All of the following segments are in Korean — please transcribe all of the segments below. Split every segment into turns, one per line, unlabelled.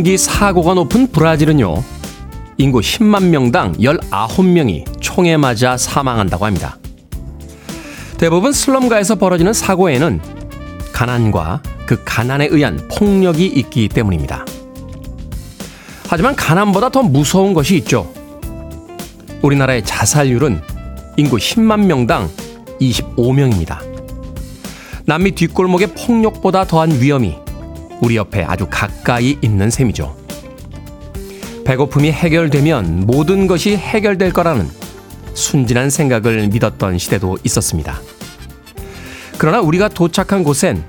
총기 사고가 높은 브라질은요, 인구 10만 명당 19명이 총에 맞아 사망한다고 합니다. 대부분 슬럼가에서 벌어지는 사고에는 가난과 그 가난에 의한 폭력이 있기 때문입니다. 하지만 가난보다 더 무서운 것이 있죠. 우리나라의 자살률은 인구 10만 명당 25명입니다. 남미 뒷골목의 폭력보다 더한 위험이 우리 옆에 아주 가까이 있는 셈이죠. 배고픔이 해결되면 모든 것이 해결될 거라는 순진한 생각을 믿었던 시대도 있었습니다. 그러나 우리가 도착한 곳엔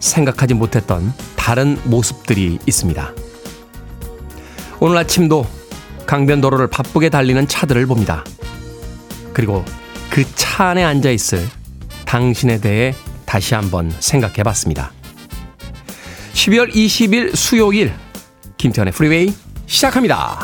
생각하지 못했던 다른 모습들이 있습니다. 오늘 아침도 강변도로를 바쁘게 달리는 차들을 봅니다. 그리고 그 차 안에 앉아 있을 당신에 대해 다시 한번 생각해 봤습니다. 12월 20일 수요일 김태훈의 Freeway 시작합니다.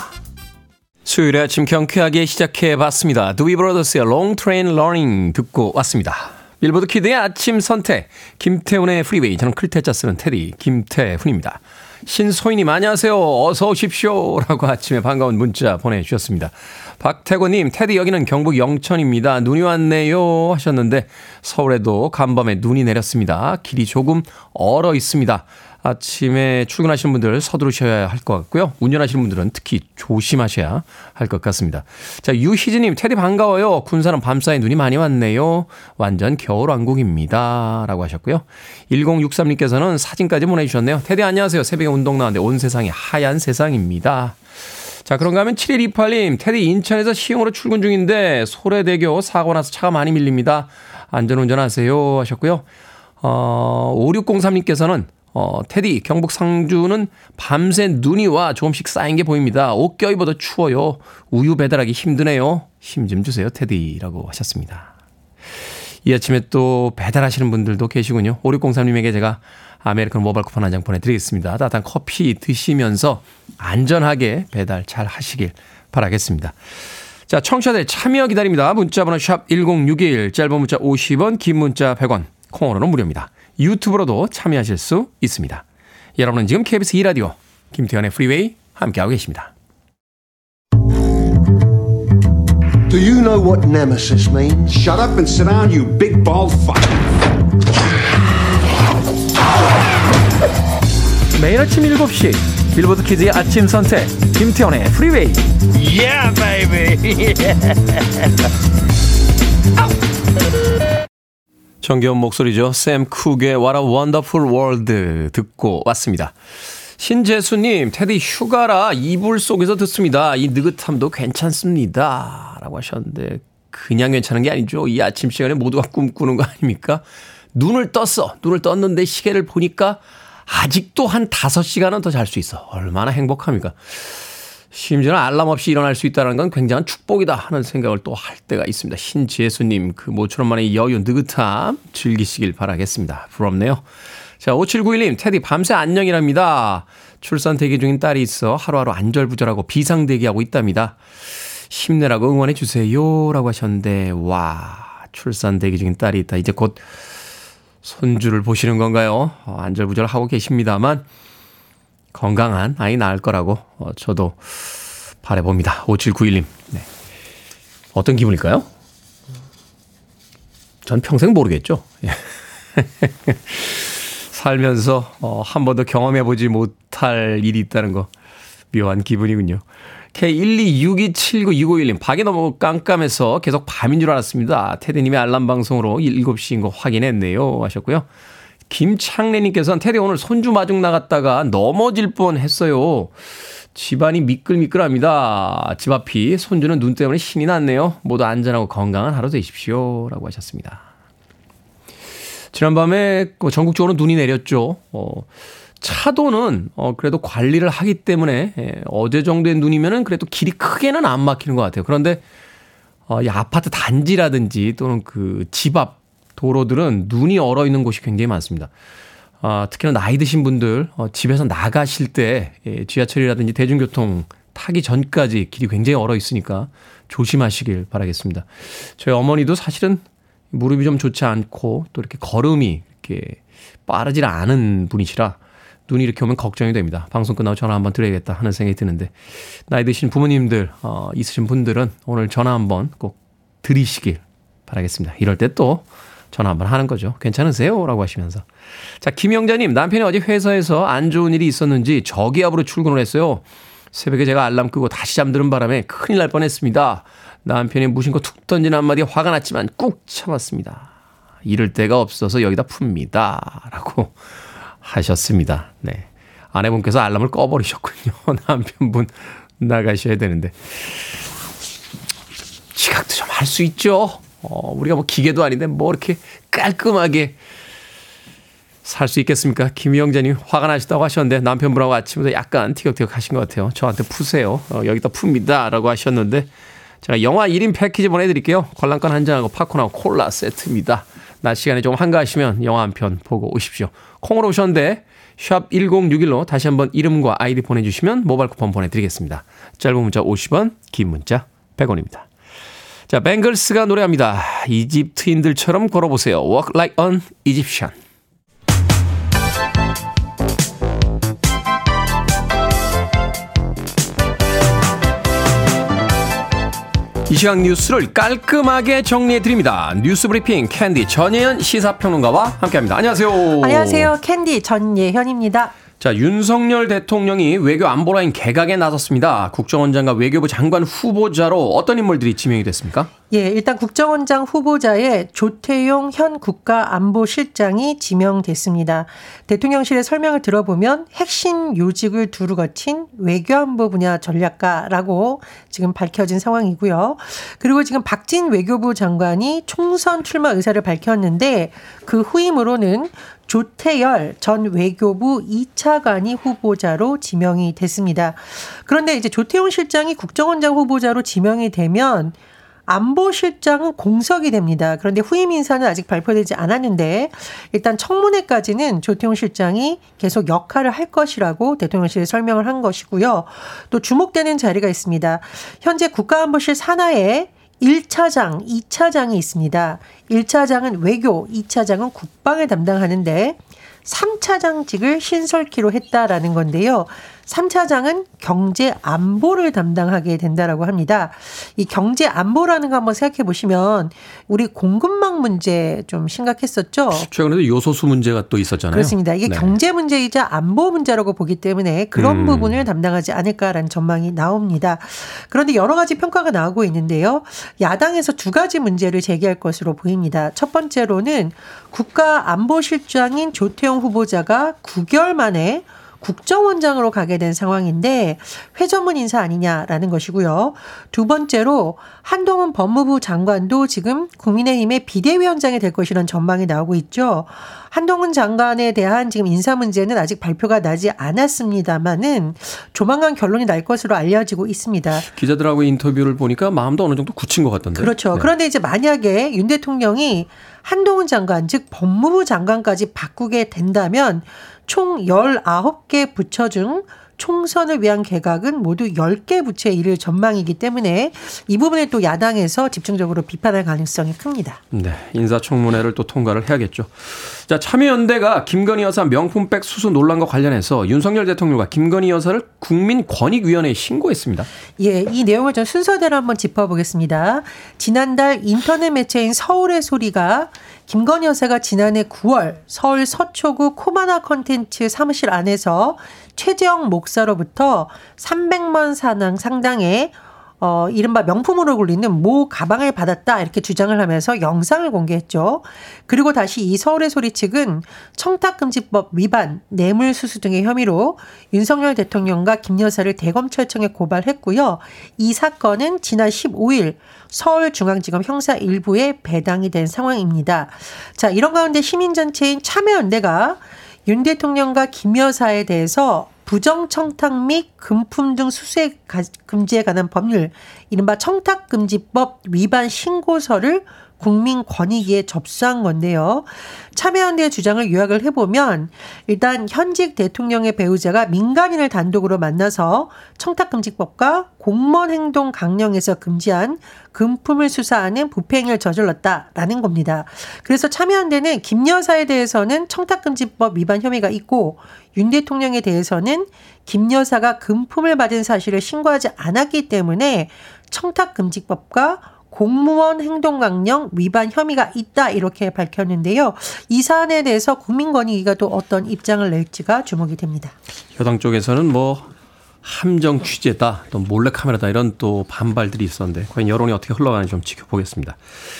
수요일에 아침 경쾌하게 시작해 봤습니다. 두비 브로더스의 Long Train Running 듣고 왔습니다. 빌보드 kid의 아침 선택 김태훈의 Freeway 저는 클 태 자 쓰는 테디 김태훈입니다. 신소희님 안녕하세요. 어서 오십시오. 라고 아침에 반가운 문자 보내주셨습니다. 박태고님 테디 여기는 경북 영천입니다. 눈이 왔네요 하셨는데 서울에도 간밤에 눈이 내렸습니다. 길이 조금 얼어 있습니다. 아침에 출근하시는 분들 서두르셔야 할 것 같고요. 운전하시는 분들은 특히 조심하셔야 할 것 같습니다. 자, 유희진님, 테디 반가워요. 군산은 밤사이 눈이 많이 왔네요. 완전 겨울왕국입니다. 라고 하셨고요. 1063님께서는 사진까지 보내주셨네요. 테디 안녕하세요. 새벽에 운동 나왔는데 온 세상이 하얀 세상입니다. 자, 그런가 하면 7128님, 테디 인천에서 시흥으로 출근 중인데 소래대교 사고 나서 차가 많이 밀립니다. 안전운전 하세요. 하셨고요. 어, 5603님께서는 어, 테디, 경북 상주는 밤새 눈이 와 조금씩 쌓인 게 보입니다. 옷 껴입어도 추워요. 우유 배달하기 힘드네요. 힘 좀 주세요, 테디라고 하셨습니다. 이 아침에 또 배달하시는 분들도 계시군요. 5603님에게 제가 아메리카노 모바일 쿠폰 한 장 보내드리겠습니다. 따뜻한 커피 드시면서 안전하게 배달 잘 하시길 바라겠습니다. 자, 청취자들 참여 기다립니다. 문자번호 샵 1061, 짧은 문자 50원, 긴 문자 100원, 콩으로는 무료입니다. 유튜브로도 참여하실 수 있습니다. 여러분은 지금 KBS 2라디오 김태현의 프리웨이 함께하고 계십니다.
Do you know what nemesis means?
Shut up and sit down, you big bald fuck.
매일 아침 7시 빌보드 kid의 아침 선택 김태훈의 Freeway
Yeah, baby.
정겨운 목소리죠. 샘 쿡의 What a Wonderful World 듣고 왔습니다. 신재수님, 테디 휴가라 이불 속에서 듣습니다. 이 느긋함도 괜찮습니다. 라고 하셨는데, 그냥 괜찮은 게 아니죠. 이 아침 시간에 모두가 꿈꾸는 거 아닙니까? 눈을 떴어. 눈을 떴는데 시계를 보니까 아직도 한 5시간은 더 잘 수 있어. 얼마나 행복합니까? 심지어는 알람 없이 일어날 수 있다는 건 굉장한 축복이다 하는 생각을 또 할 때가 있습니다. 신지혜수님, 그 모처럼 만의 여유, 느긋함 즐기시길 바라겠습니다. 부럽네요. 자, 5791님, 테디 밤새 안녕이랍니다. 출산 대기 중인 딸이 있어 하루하루 안절부절하고 비상대기하고 있답니다. 힘내라고 응원해 주세요. 라고 하셨는데, 와, 출산 대기 중인 딸이 있다. 이제 곧 손주를 보시는 건가요? 어, 안절부절 하고 계십니다만, 건강한 아이 낳을 거라고 어, 저도 바래봅니다. 5791님. 네. 어떤 기분일까요? 전 평생 모르겠죠. 예. 살면서 어, 한 번도 경험해보지 못할 일이 있다는 거 묘한 기분이군요. K126279251님, 밖이 너무 깜깜해서 계속 밤인 줄 알았습니다. 테디님의 알람 방송으로 7시인 거 확인했네요. 하셨고요. 김창래님께서는 테디 오늘 손주 마중 나갔다가 넘어질 뻔 했어요. 집안이 미끌미끌합니다. 집 앞이 손주는 눈 때문에 신이 났네요. 모두 안전하고 건강한 하루 되십시오. 라고 하셨습니다. 지난밤에 그 전국적으로 눈이 내렸죠. 어, 차도는 어, 그래도 관리를 하기 때문에 예, 어제 정도의 눈이면은 그래도 길이 크게는 안 막히는 것 같아요. 그런데 어, 이 아파트 단지라든지 또는 그 집 앞 도로들은 눈이 얼어 있는 곳이 굉장히 많습니다. 아, 특히나 나이 드신 분들 어, 집에서 나가실 때 예, 지하철이라든지 대중교통 타기 전까지 길이 굉장히 얼어 있으니까 조심하시길 바라겠습니다. 저희 어머니도 사실은 무릎이 좀 좋지 않고 또 이렇게 걸음이 이렇게 빠르질 않은 분이시라 눈이 이렇게 오면 걱정이 됩니다. 방송 끝나고 전화 한번 드려야겠다 하는 생각이 드는데 나이 드신 부모님들 어, 있으신 분들은 오늘 전화 한번 꼭 드리시길 바라겠습니다. 이럴 때 또 전화 한번 하는 거죠. 괜찮으세요? 라고 하시면서. 자, 김영자님, 남편이 어제 회사에서 안 좋은 일이 있었는지 저기압으로 출근을 했어요. 새벽에 제가 알람 끄고 다시 잠드는 바람에 큰일 날 뻔했습니다. 남편이 무심코 툭 던진 한마디에 화가 났지만 꾹 참았습니다. 이럴 데가 없어서 여기다 풉니다. 라고 하셨습니다. 네. 아내분께서 알람을 꺼버리셨군요. 남편분 나가셔야 되는데. 지각도 좀 할 수 있죠. 어, 우리가 뭐 기계도 아닌데 뭐 이렇게 깔끔하게 살 수 있겠습니까? 김영자님 화가 나셨다고 하셨는데 남편분하고 아침부터 약간 티격태격 하신 것 같아요. 저한테 푸세요. 어, 여기다 풉니다. 라고 하셨는데 제가 영화 1인 패키지 보내드릴게요. 관람권 한 잔하고 팝콘하고 콜라 세트입니다. 낮 시간에 좀 한가하시면 영화 한 편 보고 오십시오. 콩으로 오셨는데 샵 1061로 다시 한번 이름과 아이디 보내주시면 모바일 쿠폰 보내드리겠습니다. 짧은 문자 50원, 긴 문자 100원입니다. 자, 뱅글스가 노래합니다. 이집트인들처럼 걸어보세요. Walk like an Egyptian. 이 시각 뉴스를 깔끔하게 정리해드립니다. 뉴스 브리핑 캔디 전예현 시사평론가와 함께합니다. 안녕하세요.
안녕하세요. 캔디 전예현입니다.
자, 윤석열 대통령이 외교 안보라인 개각에 나섰습니다. 국정원장과 외교부 장관 후보자로 어떤 인물들이 지명이 됐습니까?
예, 일단 국정원장 후보자에 조태용 현 국가안보실장이 지명됐습니다. 대통령실의 설명을 들어보면 핵심 요직을 두루 거친 외교안보 분야 전략가라고 지금 밝혀진 상황이고요. 그리고 지금 박진 외교부 장관이 총선 출마 의사를 밝혔는데 그 후임으로는 조태열 전 외교부 2차관이 후보자로 지명이 됐습니다. 그런데 이제 조태용 실장이 국정원장 후보자로 지명이 되면 안보실장은 공석이 됩니다. 그런데 후임 인사는 아직 발표되지 않았는데 일단 청문회까지는 조태용 실장이 계속 역할을 할 것이라고 대통령실에 설명을 한 것이고요. 또 주목되는 자리가 있습니다. 현재 국가안보실 산하에 1차장, 2차장이 있습니다. 1차장은 외교, 2차장은 국방을 담당하는데 3차장직을 신설키로 했다라는 건데요. 3차장은 경제 안보를 담당하게 된다라고 합니다. 이 경제 안보라는 거 한번 생각해 보시면 우리 공급망 문제 좀 심각했었죠.
최근에도 요소수 문제가 또 있었잖아요.
그렇습니다. 이게 네. 경제 문제이자 안보 문제라고 보기 때문에 그런 음. 부분을 담당하지 않을까라는 전망이 나옵니다. 그런데 여러 가지 평가가 나오고 있는데요. 야당에서 두 가지 문제를 제기할 것으로 보입니다. 첫 번째로는 국가안보실장인 조태용 후보자가 9개월 만에 국정원장으로 가게 된 상황인데 회전문 인사 아니냐라는 것이고요. 두 번째로 한동훈 법무부 장관도 지금 국민의힘의 비대위원장이 될 것이라는 전망이 나오고 있죠. 한동훈 장관에 대한 지금 인사 문제는 아직 발표가 나지 않았습니다만은 조만간 결론이 날 것으로 알려지고 있습니다.
기자들하고 인터뷰를 보니까 마음도 어느 정도 굳힌 것 같던데.
그렇죠. 네. 그런데 이제 만약에 윤 대통령이 한동훈 장관 즉 법무부 장관까지 바꾸게 된다면 총 19개 부처 중 총선을 위한 개각은 모두 10개 부처에 이를 전망이기 때문에 이 부분에 또 야당에서 집중적으로 비판할 가능성이 큽니다.
네. 인사청문회를 또 통과를 해야겠죠. 자, 참여연대가 김건희 여사 명품백 수수 논란과 관련해서 윤석열 대통령과 김건희 여사를 국민권익위원회에 신고했습니다.
예, 이 내용을 좀 순서대로 한번 짚어보겠습니다. 지난달 인터넷 매체인 서울의 소리가 김건희 여사가 지난해 9월 서울 서초구 코바나 컨텐츠 사무실 안에서 최재형 목사로부터 300만 상당 상당의 어, 이른바 명품으로 불리는 모 가방을 받았다 이렇게 주장을 하면서 영상을 공개했죠. 그리고 다시 이 서울의 소리 측은 청탁금지법 위반, 뇌물수수 등의 혐의로 윤석열 대통령과 김 여사를 대검찰청에 고발했고요. 이 사건은 지난 15일 서울중앙지검 형사 1부에 배당이 된 상황입니다. 자, 이런 가운데 시민단체인 참여연대가 윤 대통령과 김 여사에 대해서 부정 청탁 및 금품 등 수수의 금지에 관한 법률, 이른바 청탁금지법 위반 신고서를 국민권익위에 접수한 건데요. 참여연대의 주장을 요약을 해보면 일단 현직 대통령의 배우자가 민간인을 단독으로 만나서 청탁금지법과 공무원 행동 강령에서 금지한 금품을 수사하는 부패행위를 저질렀다라는 겁니다. 그래서 참여연대는 김 여사에 대해서는 청탁금지법 위반 혐의가 있고 윤 대통령에 대해서는 김 여사가 금품을 받은 사실을 신고하지 않았기 때문에 청탁금지법과 공무원 행동강령 위반 혐의가 있다 이렇게 밝혔는데요. 이 사안에 대해서 국민권익위가 또 어떤 입장을 낼지가 주목이 됩니다.
여당 쪽에서는 뭐 함정 취재다, 또 몰래카메라다 이런 또 반발들이 있었는데 과연 여론이 어떻게 흘러가는지 좀 지켜보겠습니다.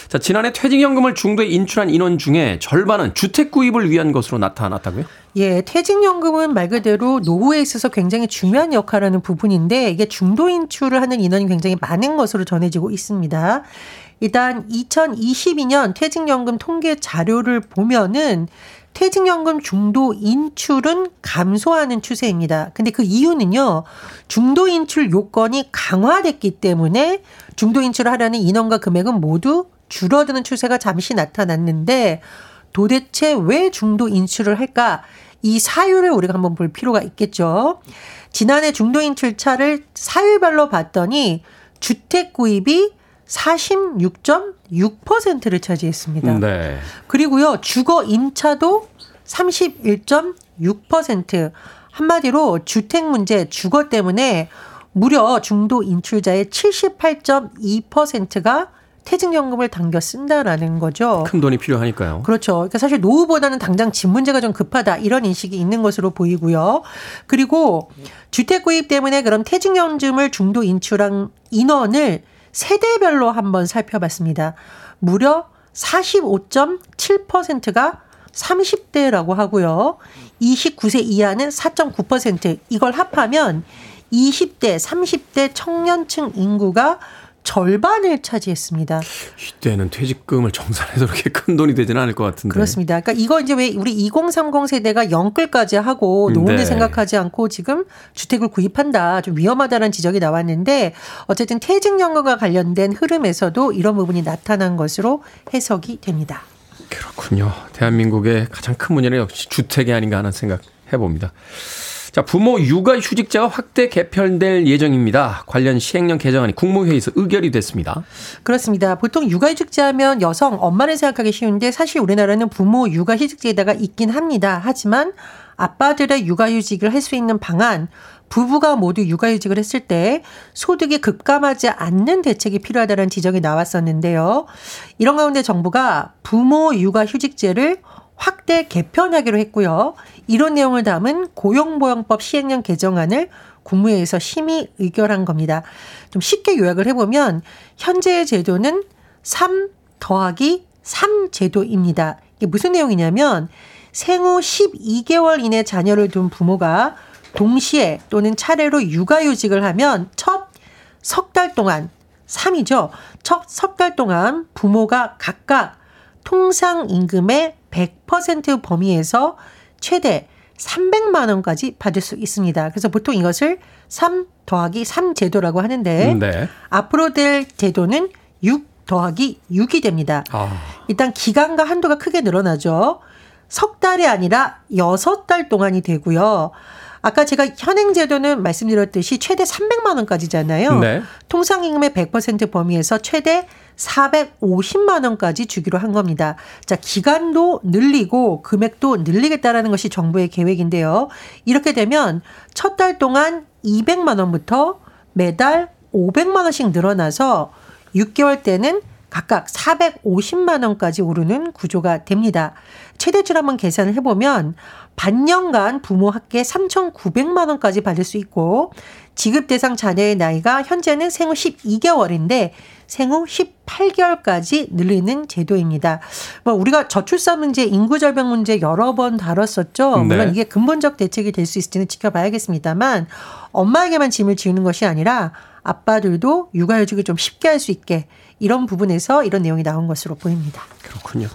자, 지난해 퇴직연금을 중도에 인출한 인원 중에 절반은 주택 구입을 위한 것으로 나타났다고요?
예, 퇴직연금은 말 그대로 노후에 있어서 굉장히 중요한 역할을 하는 부분인데 이게 중도 인출을 하는 인원이 굉장히 많은 것으로 전해지고 있습니다. 일단 2022년 퇴직연금 통계 자료를 보면은 퇴직연금 중도 인출은 감소하는 추세입니다. 근데 그 이유는요, 중도 인출 요건이 강화됐기 때문에 중도 인출을 하려는 인원과 금액은 모두 줄어드는 추세가 잠시 나타났는데 도대체 왜 중도 인출을 할까? 이 사유를 우리가 한번 볼 필요가 있겠죠. 지난해 중도 인출차를 사유별로 봤더니 주택 구입이 46.6%를 차지했습니다. 네. 그리고요, 주거 임차도 31.6%. 한마디로 주택 문제, 주거 때문에 무려 중도 인출자의 78.2%가 퇴직연금을 당겨 쓴다라는 거죠.
큰 돈이 필요하니까요.
그렇죠. 그러니까 사실 노후보다는 당장 집 문제가 좀 급하다 이런 인식이 있는 것으로 보이고요. 그리고 주택 구입 때문에 그럼 퇴직연금을 중도 인출한 인원을 세대별로 한번 살펴봤습니다. 무려 45.7%가 30대라고 하고요. 29세 이하는 4.9% 이걸 합하면 20대, 30대 청년층 인구가 절반을 차지했습니다.
이때는 퇴직금을 정산해서 그렇게 큰 돈이 되지는 않을 것 같은데.
그렇습니다. 그러니까 이거 이제 왜 우리 2030 세대가 영끌까지 하고 노후를 네. 생각하지 않고 지금 주택을 구입한다. 좀 위험하다는 지적이 나왔는데 어쨌든 퇴직연금과 관련된 흐름에서도 이런 부분이 나타난 것으로 해석이 됩니다.
그렇군요. 대한민국의 가장 큰 문제는 역시 주택이 아닌가 하는 생각 해봅니다. 자, 부모 육아 휴직자가 확대 개편될 예정입니다. 관련 시행령 개정안이 국무회의에서 의결이 됐습니다.
그렇습니다. 보통 육아 휴직자 하면 여성, 엄마를 생각하기 쉬운데 사실 우리나라는 부모 육아 휴직제도가 있긴 합니다. 하지만 아빠들의 육아휴직을 할 수 있는 방안, 부부가 모두 육아휴직을 했을 때 소득이 급감하지 않는 대책이 필요하다는 지적이 나왔었는데요. 이런 가운데 정부가 부모 육아휴직제를 확대 개편하기로 했고요. 이런 내용을 담은 고용보험법 시행령 개정안을 국무회에서 심의 의결한 겁니다. 좀 쉽게 요약을 해보면 현재의 제도는 3 더하기 3 제도입니다. 이게 무슨 내용이냐면 생후 12개월 이내 자녀를 둔 부모가 동시에 또는 차례로 육아휴직을 하면 첫 석 달 동안 3이죠. 첫 석 달 동안 부모가 각각 통상 임금의 100% 범위에서 최대 300만 원까지 받을 수 있습니다. 그래서 보통 이것을 3 더하기 3 제도라고 하는데 네. 앞으로 될 제도는 6 더하기 6이 됩니다. 아. 일단 기간과 한도가 크게 늘어나죠. 석 달이 아니라 여섯 달 동안이 되고요. 아까 제가 현행 제도는 말씀드렸듯이 최대 300만 원까지잖아요. 네. 통상임금의 100% 범위에서 최대 450만 원까지 주기로 한 겁니다. 자, 기간도 늘리고 금액도 늘리겠다라는 것이 정부의 계획인데요. 이렇게 되면 첫 달 동안 200만 원부터 매달 500만 원씩 늘어나서 6개월 때는 각각 450만 원까지 오르는 구조가 됩니다. 최대출 한번 계산을 해보면 반년간 부모 학계 3,900만 원까지 받을 수 있고 지급 대상 자녀의 나이가 현재는 생후 12개월인데 생후 18개월까지 늘리는 제도입니다. 뭐 우리가 저출산 문제, 인구 절벽 문제 여러 번 다뤘었죠. 네. 물론 이게 근본적 대책이 될 수 있을지는 지켜봐야겠습니다만 엄마에게만 짐을 지우는 것이 아니라 아빠들도 육아휴직을 좀 쉽게 할 수 있게 이런 부분에서 이런 내용이 나온 것으로 보입니다.
그렇군요.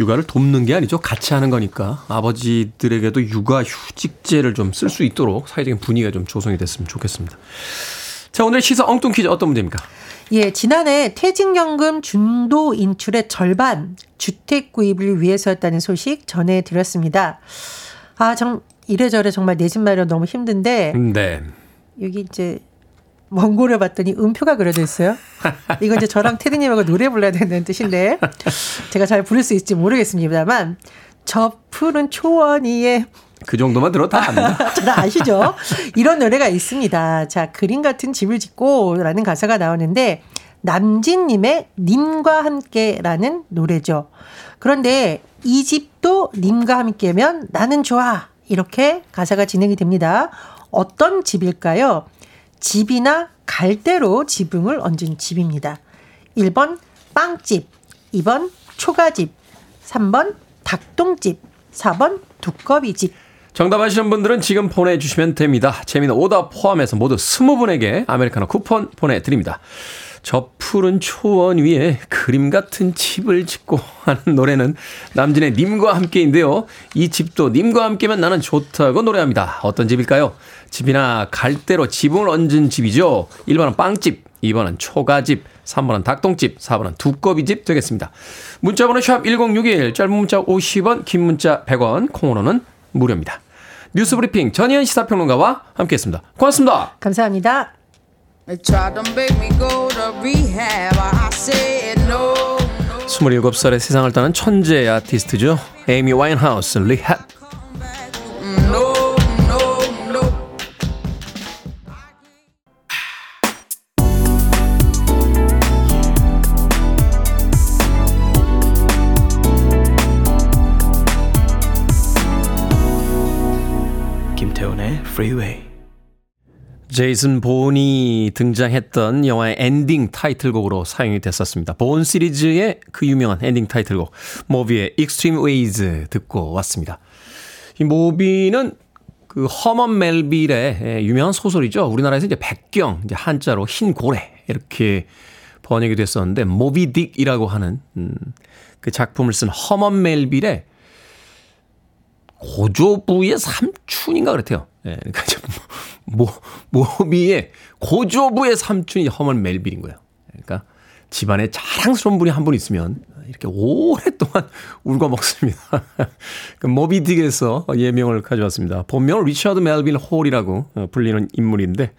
육아를 돕는 게 아니죠. 같이 하는 거니까 아버지들에게도 육아 휴직제를 좀 쓸 수 있도록 사회적인 분위기가 좀 조성이 됐으면 좋겠습니다. 자, 오늘 시사 엉뚱 퀴즈 어떤 문제입니까?
예, 지난해 퇴직연금 준도 인출의 절반 주택 구입을 위해서였다는 소식 전해드렸습니다. 아, 정, 이래저래 정말 내 집 마련 너무 힘든데,
네.
여기 이제 원고를 봤더니 음표가 그려져 있어요. 이거 이제 저랑 테드님하고 노래 불러야 되는 뜻인데, 제가 잘 부를 수 있을지 모르겠습니다만, 저 푸른 초원 위에
그 정도만 들어 다 압니다.
잘 아시죠? 이런 노래가 있습니다. 자, 그림 같은 집을 짓고 라는 가사가 나오는데 남진님의 님과 함께라는 노래죠. 그런데 이 집도 님과 함께면 나는 좋아. 이렇게 가사가 진행이 됩니다. 어떤 집일까요? 집이나 갈대로 지붕을 얹은 집입니다. 1번 빵집, 2번 초가집, 3번 닭똥집, 4번 두꺼비집.
정답 아시는 분들은 지금 보내주시면 됩니다. 재미는 오답 포함해서 모두 20분에게 아메리카노 쿠폰 보내드립니다. 저 푸른 초원 위에 그림 같은 집을 짓고 하는 노래는 남진의 님과 함께인데요. 이 집도 님과 함께면 나는 좋다고 노래합니다. 어떤 집일까요? 집이나 갈대로 지붕을 얹은 집이죠. 1번은 빵집, 2번은 초가집, 3번은 닭똥집, 4번은 두꺼비집 되겠습니다. 문자번호 샵 1061, 짧은 문자 50원, 긴 문자 100원, 콩으로는 무료입니다. 뉴스 브리핑 전예현 시사평론가와 함께했습니다. 고맙습니다.
감사합니다.
27살에 세상을 떠난 천재 아티스트죠. 에이미 와인하우스 Rehab.
No, no, no.
김태훈의 Freeway.
제이슨 본이 등장했던 영화의 엔딩 타이틀곡으로 사용이 됐었습니다. 본 시리즈의 그 유명한 엔딩 타이틀곡 모비의 Extreme Ways 듣고 왔습니다. 이 모비는 그 허먼 멜빌의 유명한 소설이죠. 우리나라에서 이제 백경, 이제 한자로 흰 고래 이렇게 번역이 됐었는데 모비딕이라고 하는 음, 그 작품을 쓴 허먼 멜빌의 고조부의 삼촌인가 그렇대요. 예, 그러니까 모, 모비의 고조부의 삼촌이 허먼 멜빌인 거예요. 그러니까 집안에 자랑스러운 분이 한 분 있으면 이렇게 오랫동안 울궈 먹습니다. 그 모비딕에서 예명을 가져왔습니다. 본명은 리처드 멜빈 홀이라고 어, 불리는 인물인데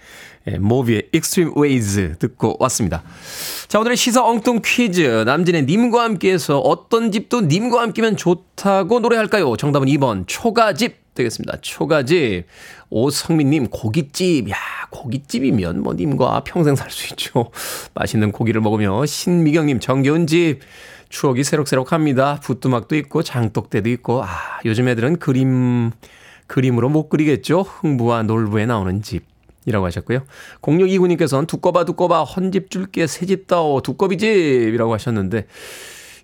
예, 모비의 Extreme Ways 듣고 왔습니다. 자 오늘의 시사 엉뚱 퀴즈 남진의 님과 함께에서 어떤 집도 님과 함께면 좋다고 노래할까요? 정답은 2번 초가집 되겠습니다. 초가집. 오성민님, 고깃집. 야, 고깃집이면 뭐 님과 평생 살 수 있죠. 맛있는 고기를 먹으며. 신미경님, 정겨운 집. 추억이 새록새록합니다. 붓두막도 있고, 장독대도 있고. 아, 요즘 애들은 그림, 그림으로 못 그리겠죠. 흥부와 놀부에 나오는 집. 이라고 하셨고요. 0629님께서는 두꺼봐 두꺼봐 헌집 줄게 새집 다오 두꺼비집이라고 하셨는데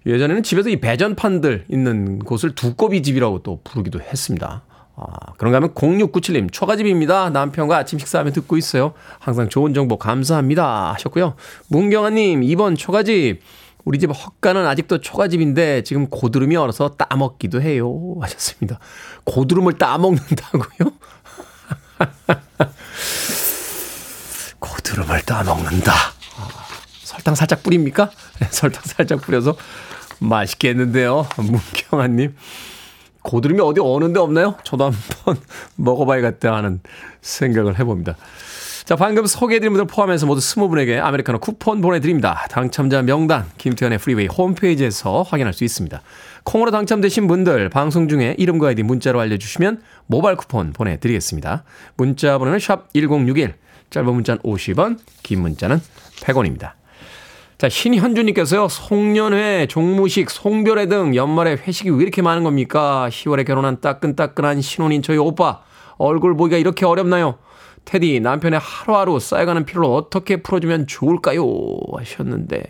예전에는 집에서 이 배전판들 있는 곳을 두꺼비집이라고 또 부르기도 했습니다. 아, 그런가 하면 0697님, 초가집입니다. 남편과 아침 식사하며 듣고 있어요. 항상 좋은 정보 감사합니다. 하셨고요. 문경아님, 2번 초가집. 우리 집 헛간은 아직도 초가집인데 지금 고드름이 얼어서 따먹기도 해요. 하셨습니다. 고드름을 따먹는다고요? 고드름을 따먹는다. 아, 설탕 살짝 뿌립니까? 네, 설탕 살짝 뿌려서 맛있겠는데요. 문경아님. 고드름이 어디 어느 데 없나요? 저도 한번 먹어봐야겠다 하는 생각을 해봅니다. 자, 방금 소개해드린 분들 포함해서 모두 20분에게 아메리카노 쿠폰 보내드립니다. 당첨자 명단, 김태훈의 프리웨이 홈페이지에서 확인할 수 있습니다. 콩으로 당첨되신 분들, 방송 중에 이름과 아이디 문자로 알려주시면 모바일 쿠폰 보내드리겠습니다. 문자 번호는 샵 1061, 짧은 문자는 50원, 긴 문자는 100원입니다. 자, 신현주님께서요, 송년회, 종무식, 송별회 등 연말에 회식이 왜 이렇게 많은 겁니까? 10월에 결혼한 따끈따끈한 신혼인 저희 오빠, 얼굴 보기가 이렇게 어렵나요? 테디, 남편의 하루하루 쌓여가는 피로를 어떻게 풀어주면 좋을까요? 하셨는데.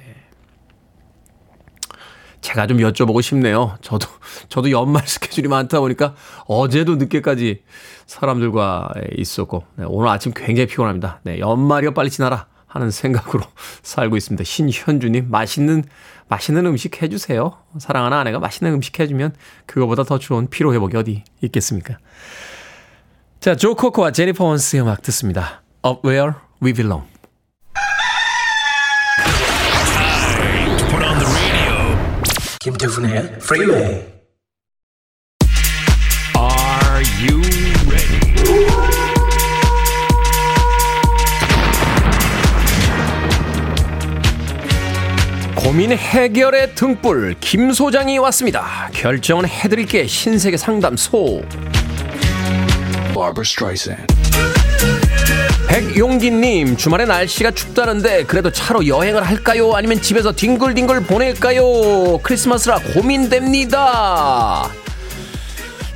제가 좀 여쭤보고 싶네요. 저도, 저도 연말 스케줄이 많다 보니까 어제도 늦게까지 사람들과 있었고, 네, 오늘 아침 굉장히 피곤합니다. 네, 연말이요, 빨리 지나라. 하는 생각으로 살고 있습니다. 신현주님, 맛있는, 맛있는 음식 해주세요. 사랑하는 아내가 맛있는 음식 해주면 그거보다 더 좋은 피로회복이 어디 있겠습니까? 자, 조 코커와 제니퍼 원스의 음악 듣습니다. Up Where We Belong.
김태훈의
프리웨이
고민 해결의 등불 김 소장이 왔습니다. 결정은 해드릴게 신세계 상담소. 백용기님 주말에 날씨가 춥다는데 그래도 차로 여행을 할까요? 아니면 집에서 뒹굴뒹굴 보낼까요? 크리스마스라 고민됩니다.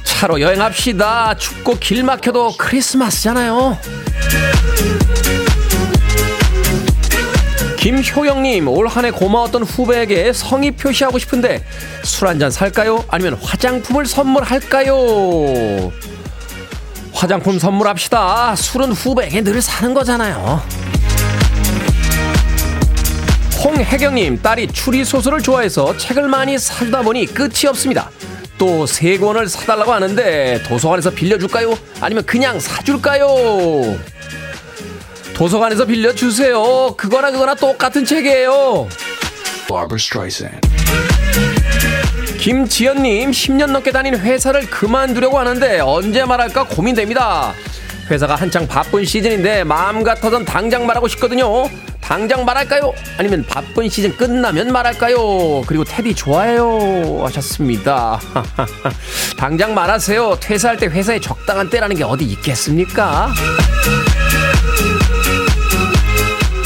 차로 여행합시다. 춥고 길 막혀도 크리스마스잖아요. 김효영님 올 한 해 고마웠던 후배에게 성의 표시하고 싶은데 술 한 잔 살까요? 아니면 화장품을 선물할까요? 화장품 선물합시다. 술은 후배에게 늘 사는 거잖아요. 홍혜경님 딸이 추리 소설을 좋아해서 책을 많이 사주다 보니 끝이 없습니다. 또 세 권을 사달라고 하는데 도서관에서 빌려줄까요? 아니면 그냥 사줄까요? 도서관에서 빌려주세요. 그거나 그거나 똑같은 책이에요. 김지연님 10년 넘게 다닌 회사를 그만두려고 하는데 언제 말할까 고민됩니다. 회사가 한창 바쁜 시즌인데 마음 같아선 당장 말하고 싶거든요. 당장 말할까요? 아니면 바쁜 시즌 끝나면 말할까요? 그리고 테디 좋아요 하셨습니다. 당장 말하세요. 퇴사할 때 회사에 적당한 때라는 게 어디 있겠습니까?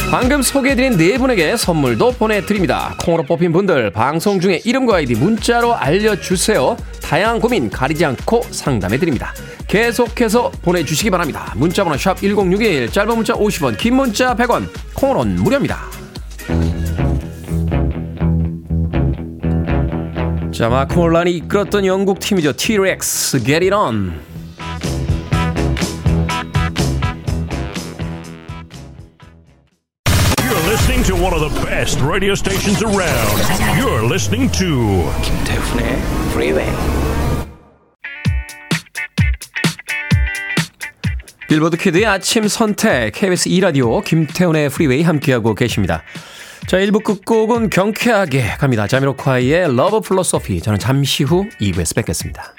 방금 소개해드린 네 분에게 선물도 보내드립니다. 콩으로 뽑힌 분들 방송 중에 이름과 아이디 문자로 알려주세요. 다양한 고민 가리지 않고 상담해드립니다. 계속해서 보내주시기 바랍니다. 문자번호 샵 1061, 짧은 문자 50원, 긴 문자 100원, 콩으로는 무료입니다. 자, 마크 몰란이 이끌었던 영국 팀이죠. T-Rex, Get It On.
One of the best radio stations around. You're listening to
김태훈의 Freeway.
빌보드 키드의 아침 선택 KBS 2 라디오 김태훈의 프리웨이 함께하고 계십니다. 자 1부 끝곡은 경쾌하게 갑니다. 자미로콰이의 Love Philosophy 저는 잠시 후 2부에서 뵙겠습니다.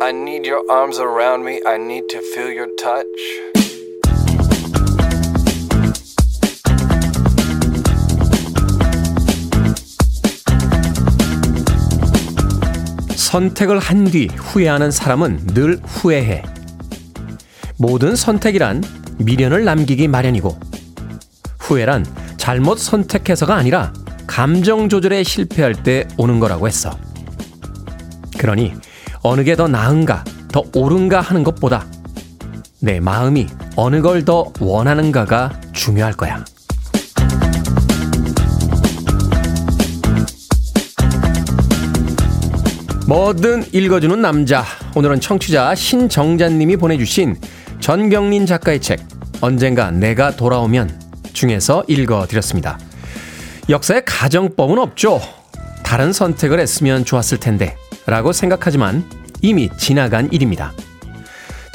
I need your arms around me. I need to feel your touch.
선택을 한 뒤 후회하는 사람은 늘 후회해. 모든 선택이란 미련을 남기기 마련이고 후회란 잘못 선택해서가 아니라 감정 조절에 실패할 때 오는 거라고 했어. 그러니 어느 게 더 나은가, 더 옳은가 하는 것보다 내 마음이 어느 걸 더 원하는가가 중요할 거야. 뭐든 읽어주는 남자. 오늘은 청취자 신정자님이 보내주신 전경린 작가의 책 언젠가 내가 돌아오면 중에서 읽어드렸습니다. 역사에 가정법은 없죠. 다른 선택을 했으면 좋았을 텐데 라고 생각하지만 이미 지나간 일입니다.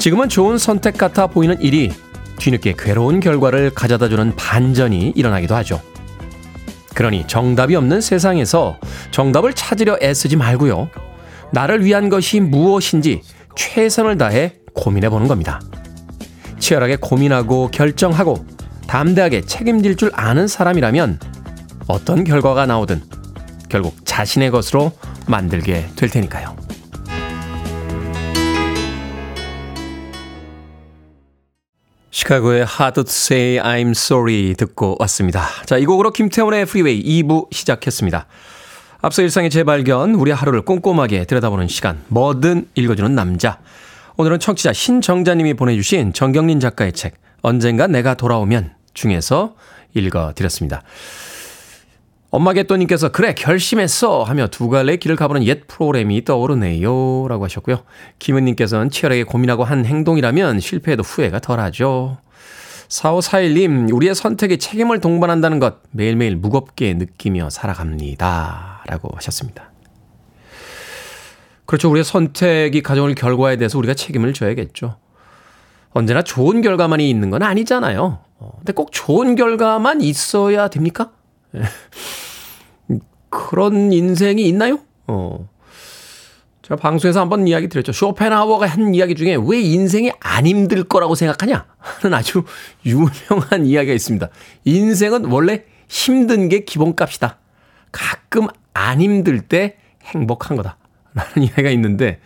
지금은 좋은 선택 같아 보이는 일이 뒤늦게 괴로운 결과를 가져다 주는 반전이 일어나기도 하죠. 그러니 정답이 없는 세상에서 정답을 찾으려 애쓰지 말고요. 나를 위한 것이 무엇인지 최선을 다해 고민해 보는 겁니다. 치열하게 고민하고 결정하고 담대하게 책임질 줄 아는 사람이라면 어떤 결과가 나오든 결국 자신의 것으로 만들게 될 테니까요. 시카고의 Hard to Say I'm Sorry 듣고 왔습니다. 자, 이 곡으로 김태훈의 프리웨이 2부 시작했습니다. 앞서 일상의 재발견, 우리 하루를 꼼꼼하게 들여다보는 시간, 뭐든 읽어주는 남자. 오늘은 청취자 신정자님이 보내주신 정경린 작가의 책, 언젠가 내가 돌아오면 중에서 읽어드렸습니다. 엄마 개또님께서 그래 결심했어 하며 두 갈래 길을 가보는 옛 프로그램이 떠오르네요 라고 하셨고요. 김은님께서는 치열하게 고민하고 한 행동이라면 실패해도 후회가 덜하죠. 4541님 우리의 선택에 책임을 동반한다는 것 매일매일 무겁게 느끼며 살아갑니다 라고 하셨습니다. 그렇죠. 우리의 선택이 가져올 결과에 대해서 우리가 책임을 져야겠죠. 언제나 좋은 결과만이 있는 건 아니잖아요. 어, 근데 꼭 좋은 결과만 있어야 됩니까? 예. 그런 인생이 있나요? 어. 제가 방송에서 한번 이야기 드렸죠. 쇼펜하워가 한 이야기 중에 왜 인생이 안 힘들 거라고 생각하냐? 하는 아주 유명한 이야기가 있습니다. 인생은 원래 힘든 게 기본값이다. 가끔 안 힘들 때 행복한 거다. 라는 이야기가 있는데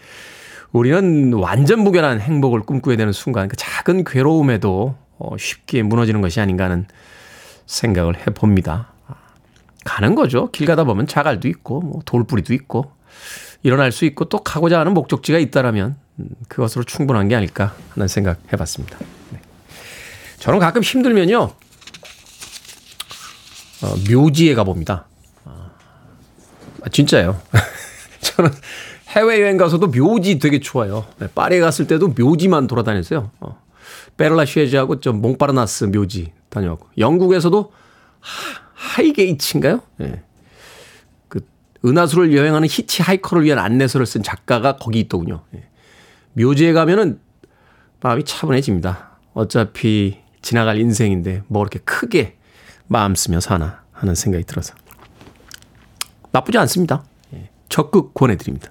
우리는 완전 무결한 행복을 꿈꾸게 되는 순간 그 작은 괴로움에도 어, 쉽게 무너지는 것이 아닌가 하는 생각을 해봅니다. 가는 거죠. 길 가다 보면 자갈도 있고 뭐 돌뿌리도 있고 일어날 수 있고 또 가고자 하는 목적지가 있다라면 음, 그것으로 충분한 게 아닐까 하는 생각 해봤습니다. 네. 저는 가끔 힘들면요 어, 묘지에 가봅니다. 아, 진짜요. 저는 해외여행 가서도 묘지 되게 좋아요. 네, 파리에 갔을 때도 묘지만 돌아다녔어요. 어. 베를라슈에즈하고 좀 몽파르나스 묘지 다녀왔고 영국에서도 하, 이게이츠인가요 예. 그 은하수를 여행하는 히치하이커를 위한 안내서를 쓴 작가가 거기 있더군요. 예. 묘지에 가면은 마음이 차분해집니다. 어차피 지나갈 인생인데 뭐 이렇게 크게 마음 쓰며 사나 하는 생각이 들어서 나쁘지 않습니다. 예. 적극 권해드립니다.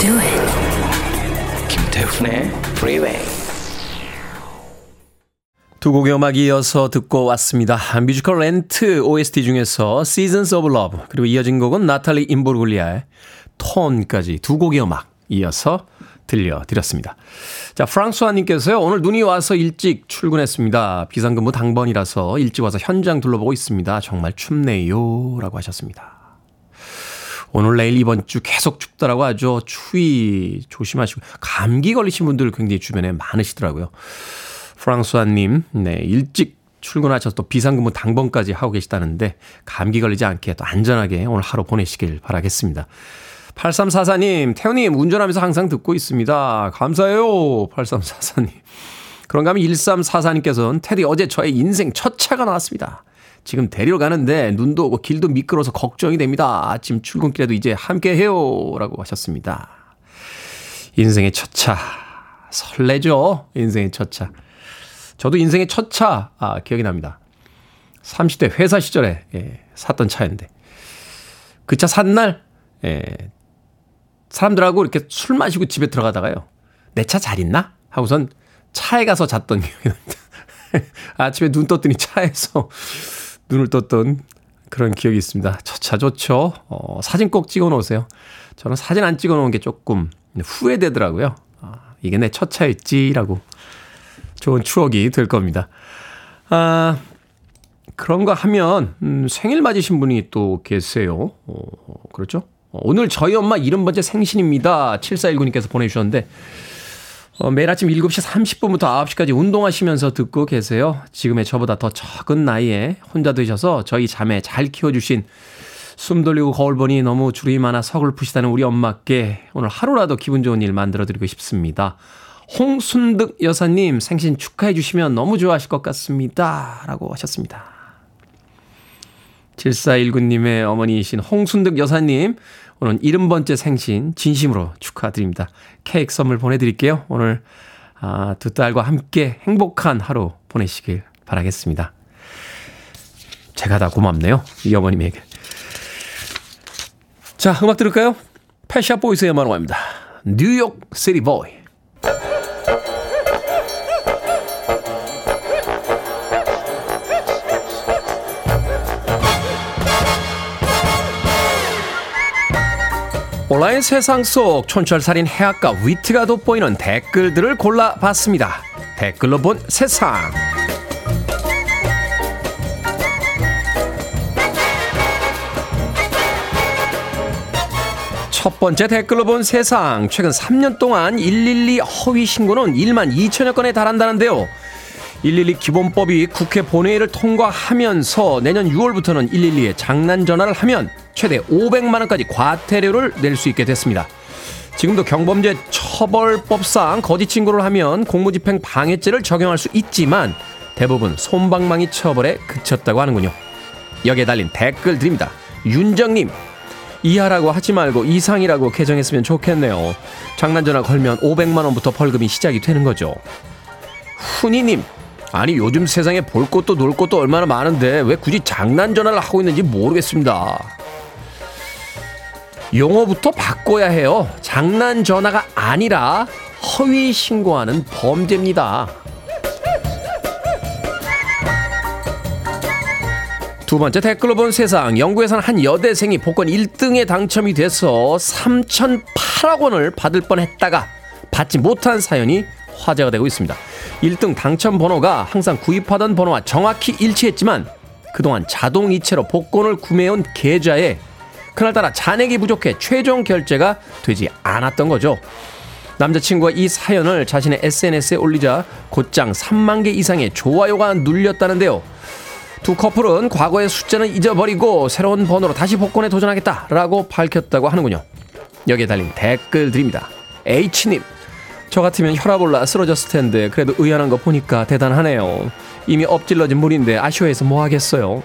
Do it.
김태훈의 Freeway.
두 곡의 음악 이어서 듣고 왔습니다. 뮤지컬 렌트 OST 중에서 Seasons of Love 그리고 이어진 곡은 나탈리 임보르글리아의 톤까지 두 곡의 음악 이어서 들려드렸습니다. 자, 프랑스와님께서요, 오늘 눈이 와서 일찍 출근했습니다. 비상근무 당번이라서 일찍 와서 현장 둘러보고 있습니다. 정말 춥네요. 라고 하셨습니다. 오늘 내일 이번 주 계속 춥다라고 하죠. 추위 조심하시고 감기 걸리신 분들 굉장히 주변에 많으시더라고요. 프랑스와님, 네 일찍 출근하셔서 또 비상근무 당번까지 하고 계시다는데 감기 걸리지 않게 또 안전하게 오늘 하루 보내시길 바라겠습니다. 8344님, 태훈님 운전하면서 항상 듣고 있습니다. 감사해요. 8344님. 그런가 하면 1344님께서는 테디 어제 저의 인생 첫 차가 나왔습니다. 지금 데리러 가는데 눈도 오고 길도 미끄러워서 걱정이 됩니다. 아침 출근길에도 이제 함께 해요. 라고 하셨습니다. 인생의 첫 차. 설레죠? 인생의 첫 차. 저도 인생의 첫 차, 아, 기억이 납니다. 30대 회사 시절에, 예, 샀던 차인데. 그 차 산 날, 예, 사람들하고 이렇게 술 마시고 집에 들어가다가요. 내 차 잘 있나? 하고선 차에 가서 잤던 기억이 납니다. 아침에 눈 떴더니 차에서 눈을 떴던 그런 기억이 있습니다. 첫차 좋죠. 어, 사진 꼭 찍어 놓으세요. 저는 사진 안 찍어 놓은 게 조금 후회되더라고요. 아, 이게 내 첫 차였지라고 좋은 추억이 될 겁니다. 아, 그런가 하면, 음, 생일 맞으신 분이 또 계세요. 어, 그렇죠? 어, 오늘 저희 엄마 70번째 생신입니다. 7419님께서 보내주셨는데, 어, 매일 아침 7시 30분부터 9시까지 운동하시면서 듣고 계세요. 지금의 저보다 더 적은 나이에 혼자 드셔서 저희 자매 잘 키워주신 숨 돌리고 거울 보니 너무 주름이 많아 서글프시다는 우리 엄마께 오늘 하루라도 기분 좋은 일 만들어드리고 싶습니다. 홍순득 여사님 생신 축하해 주시면 너무 좋아하실 것 같습니다. 라고 하셨습니다. 7419님의 어머니이신 홍순득 여사님, 오늘 70번째 생신 진심으로 축하드립니다. 케이크 선물 보내드릴게요. 오늘 아, 두 딸과 함께 행복한 하루 보내시길 바라겠습니다. 제가 다 고맙네요. 이 어머님에게. 자, 음악 들을까요? 패샤 보이스의 마노입니다. 뉴욕 시티 보이. 온라인 세상 속 촌철살인 해학과 위트가 돋보이는 댓글들을 골라봤습니다. 댓글로 본 세상. 첫 번째 댓글로 본 세상. 최근 3년 동안 112 허위 신고는 1만 2천여 건에 달한다는데요. 112 기본법이 국회 본회의를 통과하면서 내년 6월부터는 112에 장난 전화를 하면 최대 500만 원까지 과태료를 낼 수 있게 됐습니다. 지금도 경범죄 처벌법상 거짓 신고를 하면 공무집행 방해죄를 적용할 수 있지만 대부분 솜방망이 처벌에 그쳤다고 하는군요. 여기에 달린 댓글 드립니다. 윤정님, 이하라고 하지 말고 이상이라고 개정했으면 좋겠네요. 장난 전화 걸면 500만 원부터 벌금이 시작이 되는 거죠. 훈이님, 아니 요즘 세상에 볼 것도 놀 것도 얼마나 많은데 왜 굳이 장난 전화를 하고 있는지 모르겠습니다. 용어부터 바꿔야 해요. 장난 전화가 아니라 허위 신고하는 범죄입니다. 두 번째 댓글로 본 세상. 영국에서는 한 여대생이 복권 1등에 당첨이 돼서 3,008억 원을 받을 뻔했다가 받지 못한 사연이 화제가 되고 있습니다. 1등 당첨 번호가 항상 구입하던 번호와 정확히 일치했지만 그동안 자동 이체로 복권을 구매해온 계좌에 그날따라 잔액이 부족해 최종 결제가 되지 않았던 거죠. 남자친구가 이 사연을 자신의 SNS에 올리자 곧장 3만 개 이상의 좋아요가 눌렸다는데요. 두 커플은 과거의 숫자는 잊어버리고 새로운 번호로 다시 복권에 도전하겠다라고 밝혔다고 하는군요. 여기에 달린 댓글 드립니다. H님, 저 같으면 혈압 올라 쓰러졌을 텐데 그래도 의연한 거 보니까 대단하네요. 이미 엎질러진 물인데 아쉬워해서 뭐 하겠어요.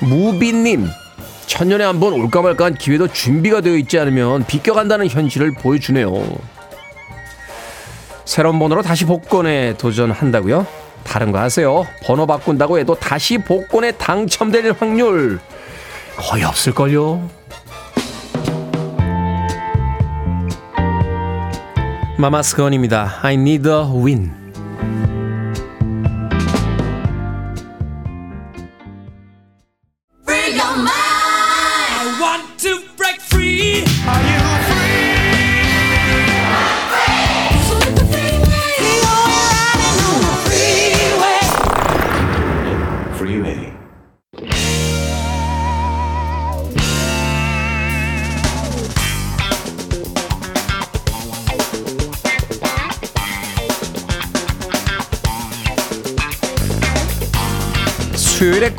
무비님, 천년에 한 번 올까 말까한 기회도 준비가 되어 있지 않으면 비껴간다는 현실을 보여주네요. 새로운 번호로 다시 복권에 도전한다고요? 다른 거 하세요. 번호 바꾼다고 해도 다시 복권에 당첨될 확률 거의 없을걸요. 마마스건입니다. I need a win.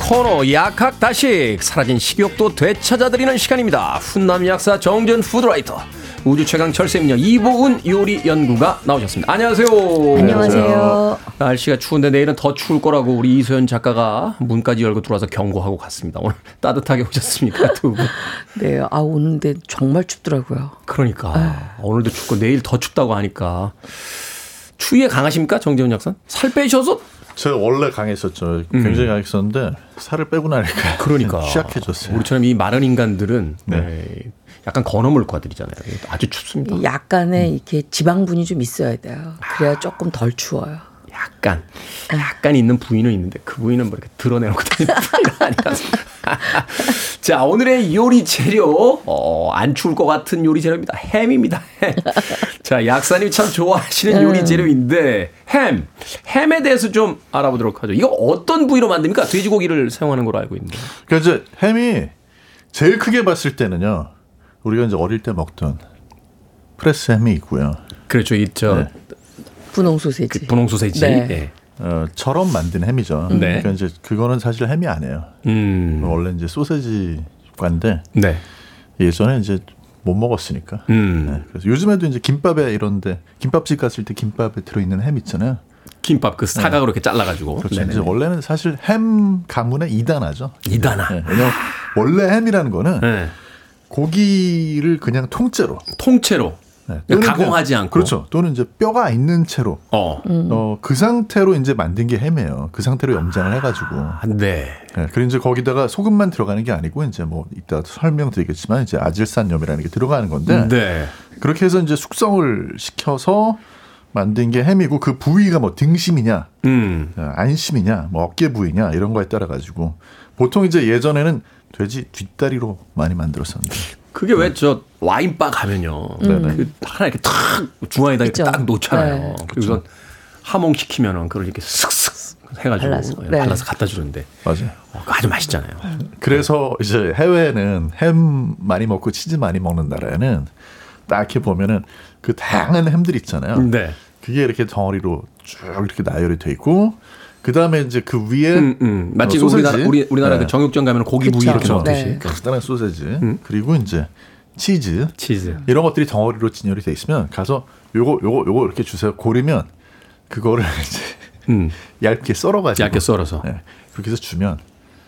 코너 약학 다식 사라진 식욕도 되찾아드리는 시간입니다. 훈남 약사 정전 푸드라이터 우주 최강 철새미녀 이보은 요리 연구가 나오셨습니다. 안녕하세요.
안녕하세요.
날씨가 추운데 내일은 더 추울 거라고 우리 이소연 작가가 문까지 열고 들어와서 경고하고 갔습니다. 오늘 따뜻하게 오셨습니까 두 분?
네, 아 오는데 정말 춥더라고요.
그러니까 오늘도 춥고 내일 더 춥다고 하니까 추위에 강하십니까 정재훈 약사? 살 빼셔서
제가 원래 강했었죠. 굉장히 강했었는데 살을 빼고 나니까
그러니까
취약해졌어요.
우리처럼 이 마른 인간들은 네, 약간 건어물과들이잖아요. 아주 춥습니다.
약간의 이렇게 지방분이 좀 있어야 돼요. 그래야 조금 덜 추워요.
약간 약간 있는 부위는 있는데 그 부위는 뭐 이렇게 드러내놓고 다니는 부위가 아니라서. 자 오늘의 요리 재료 어, 안 추울 것 같은 요리 재료입니다. 햄입니다. 햄. 자 약사님 참 좋아하시는 요리 재료인데 햄 햄에 대해서 좀 알아보도록 하죠. 이거 어떤 부위로 만듭니까? 돼지고기를 사용하는 걸로 알고 있는데.
그러니까 이제 햄이 제일 크게 봤을 때는요. 우리가 이제 어릴 때 먹던 프레스 햄이 있고요.
그렇죠. 있죠.
분홍 소세지.
분홍 소세지.
네.
예.
어, 처럼 만든 햄이죠.
네.
그러니까 이제 그거는 사실 햄이 아니에요.
음.
원래 이제 소세지과인데
네.
예전에 이제 못 먹었으니까.
음.
네. 그래서 요즘에도 이제 김밥에 이런데 김밥집 갔을 때 김밥에 들어있는 햄 있잖아요.
김밥 그 사각으로 이렇게 잘라가지고.
그렇죠. 이제 원래는 사실 햄 가문의 이단화죠.
이단화.
네. 왜냐면 원래 햄이라는 거는
네.
고기를 그냥 통째로
통째로
네.
그러니까 가공하지
그냥-
않고.
그렇죠. 또는 이제 뼈가 있는 채로
어.
어, 그 상태로 이제 만든 게 햄이에요. 그 상태로 염장을 해가지고.
네.
네, 그리고 이제 거기다가 소금만 들어가는 게 아니고 이제 뭐 이따 설명드리겠지만 이제 아질산염이라는 게 들어가는 건데
네.
그렇게 해서 이제 숙성을 시켜서 만든 게 햄이고 그 부위가 뭐 등심이냐,
음.
어, 안심이냐, 뭐 어깨 부위냐 이런 거에 따라 가지고 보통 이제 예전에는 돼지 뒷다리로 많이 만들었었는데
그게 왜 저 와인바 가면요.
네네.
그 하나 이렇게 탁 중앙에다 이렇게. 딱 놓잖아요.
네.
그래서 함흥 시키면은 그걸 이렇게 슥슥 해가지고
발라서.
예,
네.
발라서 갖다 주는데
맞아요.
어, 아주 맛있잖아요.
그래서 이제 해외는 햄 많이 먹고 치즈 많이 먹는 나라에는 딱 이렇게 보면은 그 다양한 햄들 있잖아요.
네.
그게 이렇게 덩어리로 쭉 이렇게 나열이 돼 있고 그 다음에 이제 그 위에
음, 음. 마치
어, 소세지.
우리나라 우리 우리나라
네.
그 정육점 가면 고기 부위
그쵸.
이렇게. 먹듯이
네.
간단한 소세지 그리고 이제 치즈
치즈.
이런 것들이 덩어리로 진열이 돼 있으면 가서 요거 요거 요거 이렇게 주세요. 고르면 그거를 이제
음.
얇게 썰어가지고
얇게 썰어서.
네. 그렇게 해서 주면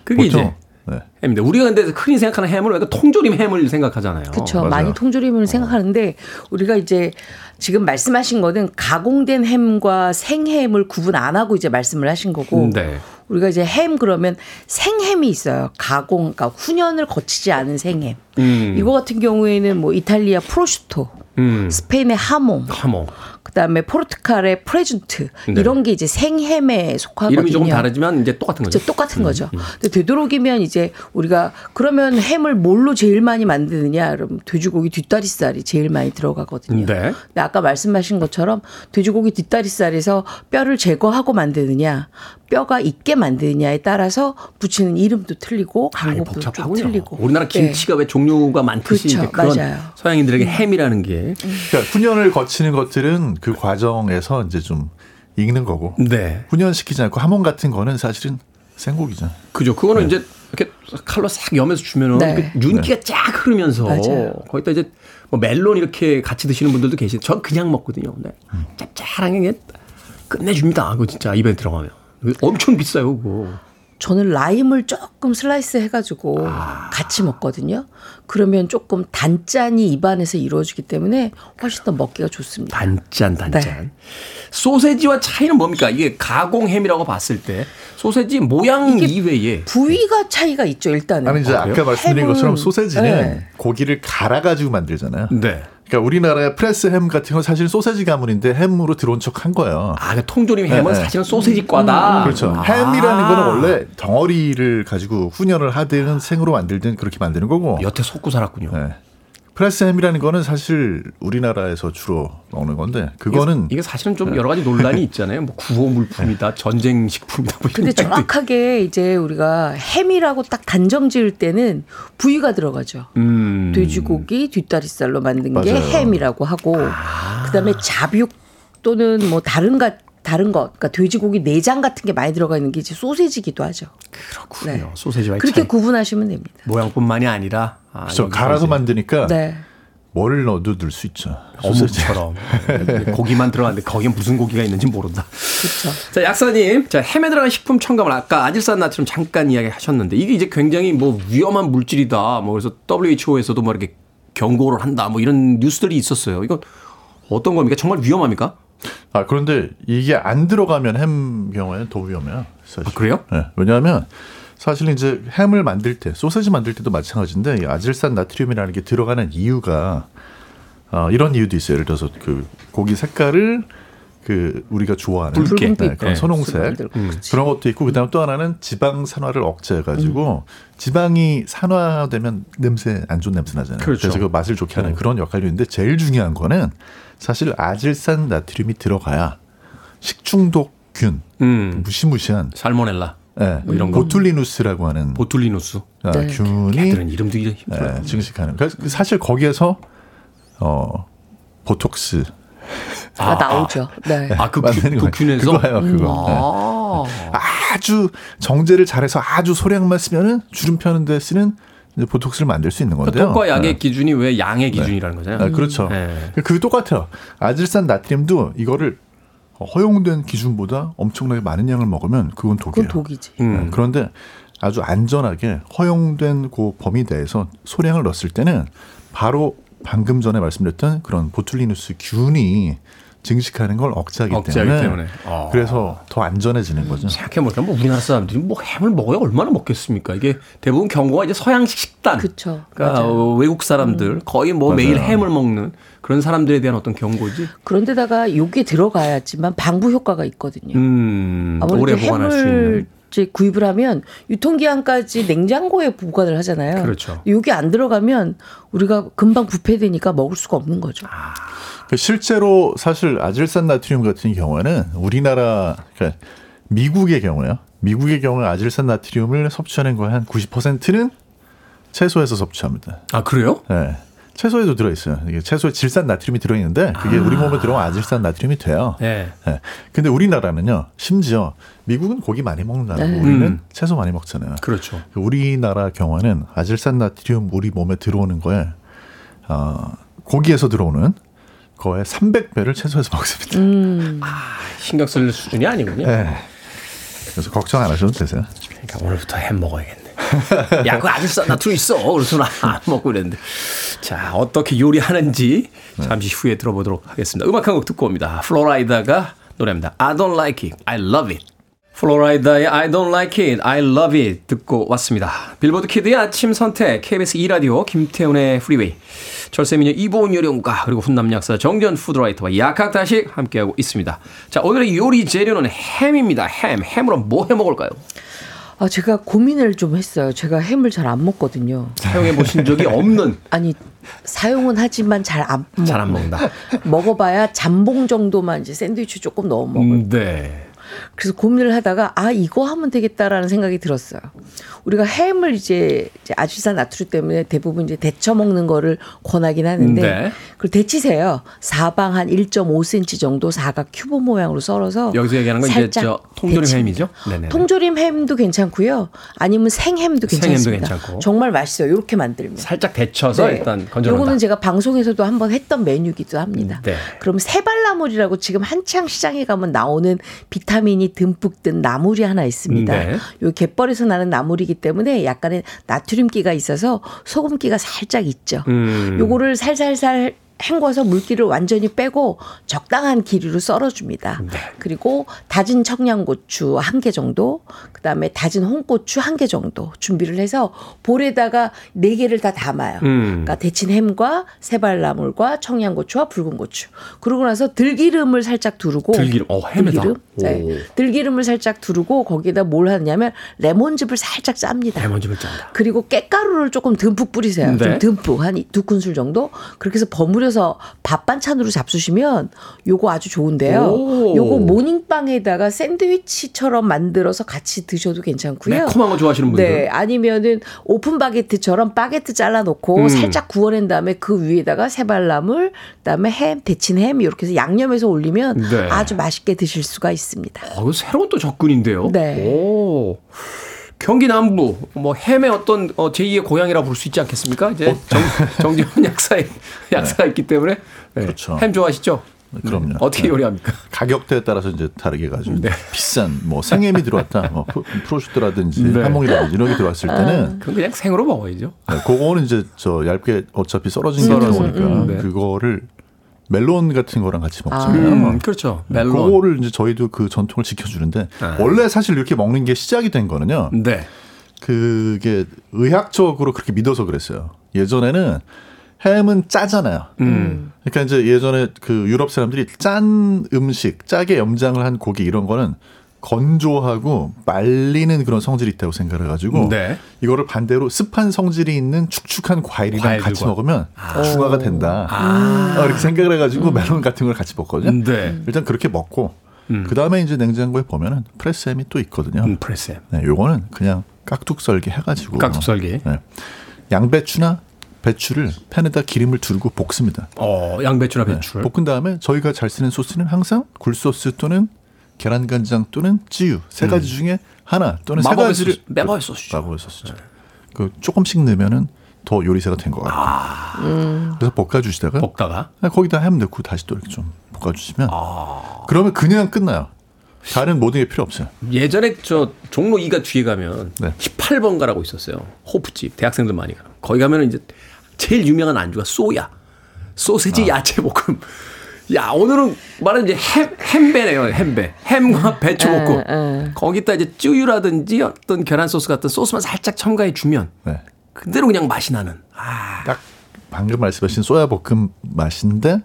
그게
보통,
이제
네.
햄인데 우리가 근데 흔히 생각하는 햄을 왜 통조림 햄을 생각하잖아요.
그렇죠.
맞아요.
많이 통조림을 생각하는데 우리가 이제 지금 말씀하신 거는 가공된 햄과 생햄을 구분 안 하고 이제 말씀을 하신 거고
네.
우리가 이제 햄 그러면 생햄이 있어요. 가공, 그러니까 훈연을 거치지 않은 생햄.
음.
이거 같은 경우에는 뭐 이탈리아 프로슈토,
음.
스페인의 하몽,
하모.
그다음에 포르투갈의 프레준트
네.
이런 게 이제 생햄에 속하거든요.
이름이 조금 다르지만 이제 똑같은 거죠.
똑같은 거죠. 근데 되도록이면 이제 우리가 그러면 햄을 뭘로 제일 많이 만드느냐? 그럼 돼지고기 뒷다리살이 제일 많이 들어가거든요.
네.
근데 아까 말씀하신 것처럼 돼지고기 뒷다리살에서 뼈를 제거하고 만드느냐, 뼈가 있게 만드느냐에 따라서 붙이는 이름도 틀리고 좀
복잡하군요.
틀리고.
우리나라 김치가 왜종 류가 많듯이
그렇죠.
이제 그런
맞아요.
서양인들에게 햄이라는 게
그러니까 훈연을 거치는 것들은 그 과정에서 이제 좀 익는 거고
네.
훈연시키지 않고 하몬 같은 거는 사실은 생고기죠.
그죠. 그거는 이제 이렇게 칼로 싹 염해서 주면은
네.
그 윤기가 쫙 흐르면서
맞아요.
거기다 이제 뭐 멜론 이렇게 같이 드시는 분들도 계시죠. 전 그냥 먹거든요. 네. 짭짤하게 그냥 끝내줍니다. 그거 진짜 입에 들어가면 엄청 비싸요. 그거.
저는 라임을 조금 슬라이스 해가지고
아.
같이 먹거든요. 그러면 조금 단짠이 입안에서 이루어지기 때문에 훨씬 더 먹기가 좋습니다.
단짠 단짠.
네.
소세지와 차이는 뭡니까? 이게 가공햄이라고 봤을 때 소세지 모양 이외에
부위가 차이가 있죠, 일단은.
아니 이제
아?
아까 말씀드린
햄은-
것처럼 소세지는
네.
고기를 갈아 가지고 만들잖아요.
네.
그러니까 우리나라의 프레스 햄 같은 건 사실 소세지 가문인데 햄으로 들어온 척 한 거예요.
아, 그 통조림 햄은
네, 네.
사실은 소세지과다.
그렇죠.
아.
햄이라는 거는 원래 덩어리를 가지고 훈연을 하든 생으로 만들든 그렇게 만드는 거고.
여태 속고 살았군요.
네. 프레스 햄이라는 거는 사실 우리나라에서 주로 먹는 건데 그거는
이게 사실은 좀 여러 가지 논란이 있잖아요. 뭐 구호 물품이다, 전쟁 식품이다. 뭐 이런
근데 정확하게 이제 우리가 햄이라고 딱 단정 지을 때는 부위가 들어가죠.
음.
돼지고기 뒷다리살로 만든 게
맞아요.
햄이라고 하고
아.
그다음에 잡육 또는 뭐 다른 것 다른 것 그러니까 돼지고기 내장 같은 게 많이 들어가 있는 게 이제 소세지기도 하죠.
그렇군요.
네.
소세지와
그렇게
차이.
구분하시면 됩니다.
모양뿐만이 아니라 아,
그래서
여기서
갈아서 만드니까
네.
뭘 넣어도 넣을 수 있죠.
어묵처럼 고기만 들어갔는데 거기에 무슨 고기가 있는지 모른다.
그렇죠.
자, 약사님, 자 햄에 들어간 식품 첨가물 아까 아질산 나트륨 잠깐 이야기하셨는데 이게 이제 굉장히 뭐 위험한 물질이다. 뭐 그래서 WHO에서도 뭐 이렇게 경고를 한다. 뭐 이런 뉴스들이 있었어요. 이건 어떤 겁니까? 정말 위험합니까?
아 그런데 이게 안 들어가면 햄 경우에는 더 위험해요. 사실.
아, 그래요?
네, 왜냐하면 사실 이제 햄을 만들 때 소세지 만들 때도 마찬가지인데 이 아질산 나트륨이라는 게 들어가는 이유가 어, 이런 이유도 있어요. 예를 들어서 그 고기 색깔을 그 우리가 좋아하는
붉게.
네, 그런
네.
선홍색 음. 그런 것도 있고 그다음 또 하나는 지방 산화를 억제해 가지고 지방이 산화되면 냄새 안 좋은 냄새 나잖아요.
그렇죠.
래서 그 맛을 좋게 하는 그런 역할이 있는데 제일 중요한 거는 사실 아질산 나트륨이 들어가야 식중독균
음.
무시무시한
살모넬라,
예,
뭐 이런 거.
보툴리누스라고 하는
보툴리누스.
아,
네.
균이
걔들은 이름도
예,
힘들어요.
증식하는. 그래서 사실 거기에서 어 보톡스
아, 나오죠. 네.
아, 그,
만드는
그, 그
거예요.
균에서?
그거예요, 그거. 네.
아.
아주 정제를 잘해서 아주 소량만 쓰면은 주름 펴는 데 쓰는 보톡스를 만들 수 있는
그
건데요.
독과 약의
네.
기준이 왜 양의 기준이라는 거잖아요.
아, 그렇죠.
네.
그 똑같아요. 아질산 나트륨도 이거를 허용된 기준보다 엄청나게 많은 양을 먹으면 그건 독이에요.
그건 독이지.
음.
네, 그런데 아주 안전하게 허용된 그 범위 내에서 소량을 넣었을 때는 바로 방금 전에 말씀드렸던 그런 보툴리누스 균이 증식하는 걸 억제하기,
억제하기
때문에,
때문에. 어.
그래서 더 안전해지는 거죠.
생각해보니까 뭐 우리나라 사람들이 뭐 햄을 먹어야 얼마나 먹겠습니까? 이게 대부분 경고가 이제 서양식 식단.
그쵸.
그러니까
맞아요.
어, 외국 사람들 거의 뭐
맞아요.
매일 햄을 먹는 그런 사람들에 대한 어떤 경고지.
그런데다가 요게 들어가야지만 방부 효과가 있거든요.
음,
아무래도
오래 보관할 수 있는.
이제 구입을 하면 유통기한까지 냉장고에 보관을 하잖아요.
그렇죠.
여기 안 들어가면 우리가 금방 부패되니까 먹을 수가 없는 거죠.
그 실제로 사실 아질산 나트륨 같은 경우에는 우리나라 그러니까 미국의 경우요. 미국의 경우에 아질산 나트륨을 섭취하는 거의 한 90%는 채소에서 섭취합니다.
아 그래요?
네. 채소에도 들어있어요. 이게 채소에 질산 나트륨이 들어있는데 그게
아.
우리 몸에 들어오면 아질산 나트륨이 돼요.
네.
네. 근데 우리나라는요, 심지어 미국은 고기 많이 먹는 나라고
네.
우리는
음.
채소 많이 먹잖아요.
그렇죠.
우리나라 경우에는 아질산 나트륨 우리 몸에 들어오는 거에 어, 고기에서 들어오는 거의 300배를 채소에서 먹습니다.
음.
신경 쓸 수준이 아니군요.
네. 그래서 걱정 안 하셔도 되세요.
그러니까 오늘부터 햄 먹어야겠네. 야, 그거 아직 나트륨 있어. 그래서 나 안 먹고 그랬는데. 자, 어떻게 요리하는지 잠시 후에 들어보도록 하겠습니다. 음악 한 곡 듣고 옵니다. 플로라이다가 노래합니다. I don't like it. I love it. 플로라이다의 I don't like it. I love it. 듣고 왔습니다. 빌보드 키드의 아침 선택. KBS 2라디오 김태훈의 프리웨이. 절세미녀 이보은 요리연구가 그리고 훈남 약사 정재훈 food writer와 약학다식 함께하고 있습니다. 자, 오늘의 요리 재료는 햄입니다. 햄. 햄으로 뭐 해 먹을까요?
아, 제가 고민을 좀 했어요. 제가 햄을 잘 안 먹거든요.
사용해 보신 적이 없는
아니 사용은 하지만 잘 안 먹.
잘안 먹는다.
먹어봐야 잠봉 정도만 이제 샌드위치 조금 넣어 먹을.
음, 네.
그래서 고민을 하다가 아 이거 하면 되겠다라는 생각이 들었어요. 우리가 햄을 이제, 이제 아질산 나트륨 때문에 대부분 이제 데쳐 먹는 거를 권하긴 하는데
네.
그걸 데치세요. 사방 한 1.5cm 정도 사각 큐브 모양으로 썰어서
여기서 얘기하는 건 이제 저 통조림
데칩니다.
햄이죠? 네네.
통조림 햄도 괜찮고요. 아니면 생햄도
생햄도
괜찮습니다.
괜찮고.
정말 맛있어요. 이렇게 만들면.
살짝 데쳐서
네.
일단 건져 놓는다.
요거는 제가 방송에서도 한번 했던 메뉴기도 합니다.
네.
그럼 세발나물이라고 지금 한창 시장에 가면 나오는 비타민 이 듬뿍 든 나물이 하나 있습니다.
네.
요 갯벌에서 나는 나물이기 때문에 약간의 나트륨기가 있어서 소금기가 살짝 있죠.
음.
요거를 살살살 헹궈서 물기를 완전히 빼고 적당한 길이로 썰어줍니다.
네.
그리고 다진 청양고추 한 개 정도, 그 다음에 다진 홍고추 한 개 정도 준비를 해서 볼에다가 네 개를 다 담아요.
음.
그러니까 데친 햄과 세발나물과 청양고추와 붉은 고추. 그러고 나서 들기름을 살짝 두르고
들기름. 어, 햄에다.
들기름? 네.
오.
들기름을 살짝 두르고 거기에다 뭘 하냐면 레몬즙을 살짝 짭니다.
레몬즙을 짠다.
그리고 깻가루를 조금 듬뿍 뿌리세요.
네.
좀 듬뿍 한 두 큰술 정도. 그렇게 해서 버무려 서 밥 반찬으로 잡수시면 요거 아주 좋은데요.
오.
요거 모닝빵에다가 샌드위치처럼 만들어서 같이 드셔도 괜찮고요.
매콤한 거 좋아하시는 분들.
네, 아니면은 오픈 바게트처럼 바게트 잘라놓고
음.
살짝 구워낸 다음에 그 위에다가 세발나물, 그다음에 햄, 데친 햄 이렇게 해서 양념해서 올리면
네.
아주 맛있게 드실 수가 있습니다.
어, 새로운 또 접근인데요.
네.
오. 경기 남부 뭐 햄의 어떤 어, 제2의 고향이라 부를 수 있지 않겠습니까? 이제 정, 정지훈 약사의 약사가 있기 때문에 네.
그렇죠.
햄 좋아하시죠?
그럼요.
네. 어떻게
네.
요리합니까?
가격대에 따라서 이제 다르게 가지고
네.
비싼 뭐 생햄이 들어왔다, 뭐 프로- 프로슈트라든지
네.
하몽이라든지 이런 게 들어왔을 때는
그럼 그냥 생으로 먹어야죠.
네, 그거는 이제 저 얇게 어차피 썰어진 게. 들어오니까
음, 네.
그거를 멜론 같은 거랑 같이 먹잖아요.
음, 그렇죠. 멜론.
그거를 이제 저희도 그 전통을 지켜주는데
아.
원래 사실 이렇게 먹는 게 시작이 된 거는요.
네.
그게 의학적으로 그렇게 믿어서 그랬어요. 예전에는 햄은 짜잖아요.
음.
그러니까 이제 예전에 그 유럽 사람들이 짠 음식, 짜게 염장을 한 고기 이런 거는 건조하고 말리는 그런 성질이 있다고 생각을 해가지고
네.
이거를 반대로 습한 성질이 있는 축축한 과일이랑
과일들과.
같이 먹으면 중화가 된다.
아.
어, 이렇게 생각을 해가지고 멜론 같은 걸 같이 먹거든요.
네.
일단 그렇게 먹고
음.
그 다음에 이제 냉장고에 보면은 프레스햄이 또 있거든요.
음, 프레스햄.
네, 요거는 그냥 깍둑 썰기 해가지고
깍둑 썰기.
네. 양배추나 배추를 팬에다 기름을 두르고 볶습니다.
어, 양배추나
네,
배추를.
볶은 다음에 저희가 잘 쓰는 소스는 항상 굴소스 또는 계란간장 또는 찌유 세 가지 중에 하나 또는 세
음. 마법의
가지를
마법의 소스죠.
마법의 소스죠. 그 조금씩 넣으면은 더 요리사가 된 것 같아요.
음.
그래서 볶아주시다가
볶다가
거기다 햄 넣고 다시 또 이렇게 좀 볶아주시면
아.
그러면 그냥 끝나요. 다른 모든 게 필요 없어요.
예전에 저 종로 2가 뒤에 가면
네.
18번가라고 있었어요. 호프집 대학생들 많이 가는. 거기 가면 이제 제일 유명한 안주가 쏘야. 소세지
아.
야채 볶음. 야 오늘은 말하는 이제 햄 햄배네요 햄배 햄과 배추 볶음.
에, 에.
거기다 이제 쯔유라든지 어떤 계란 소스 같은 소스만 살짝 첨가해 주면
네.
그대로 그냥 맛이 나는. 아.
딱 방금 말씀하신 소야 볶음 맛인데